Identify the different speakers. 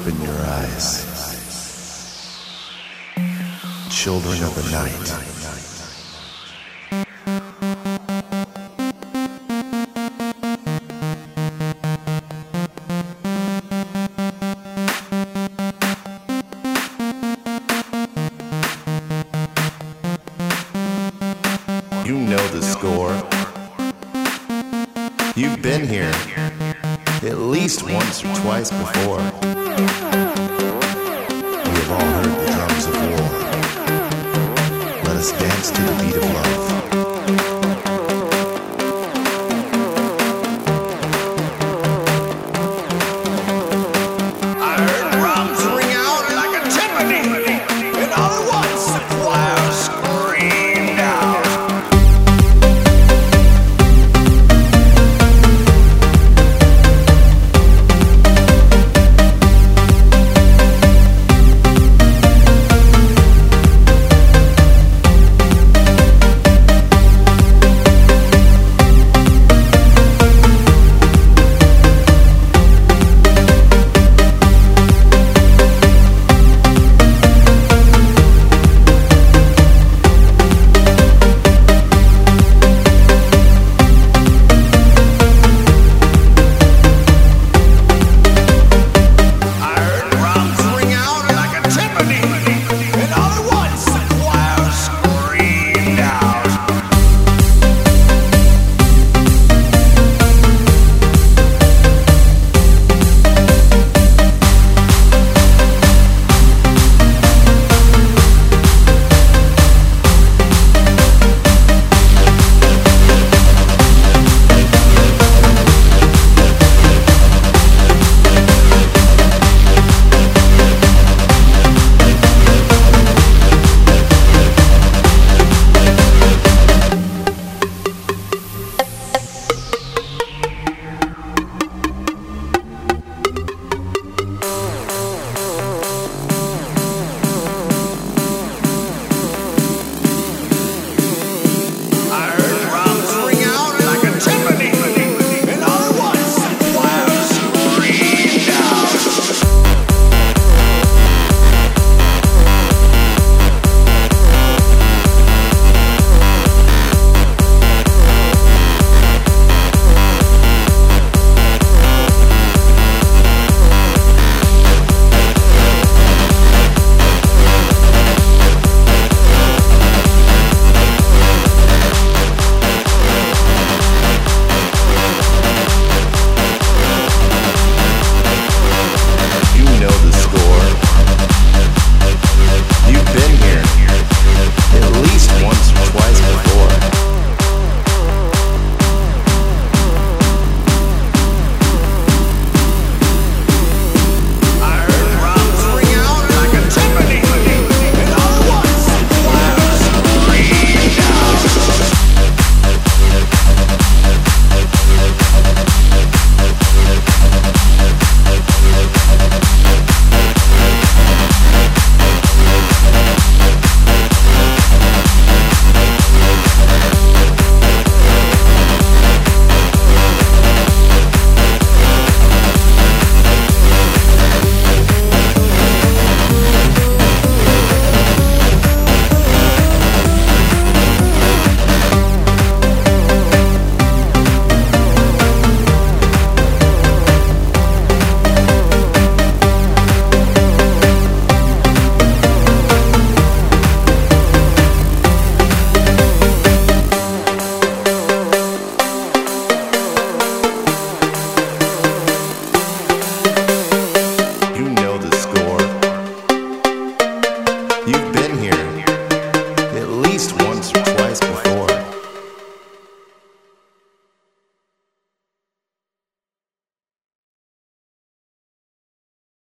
Speaker 1: open your eyes. Children of the night. at least once or twice before. We have all heard the drums of war. Let us dance to the beat of love.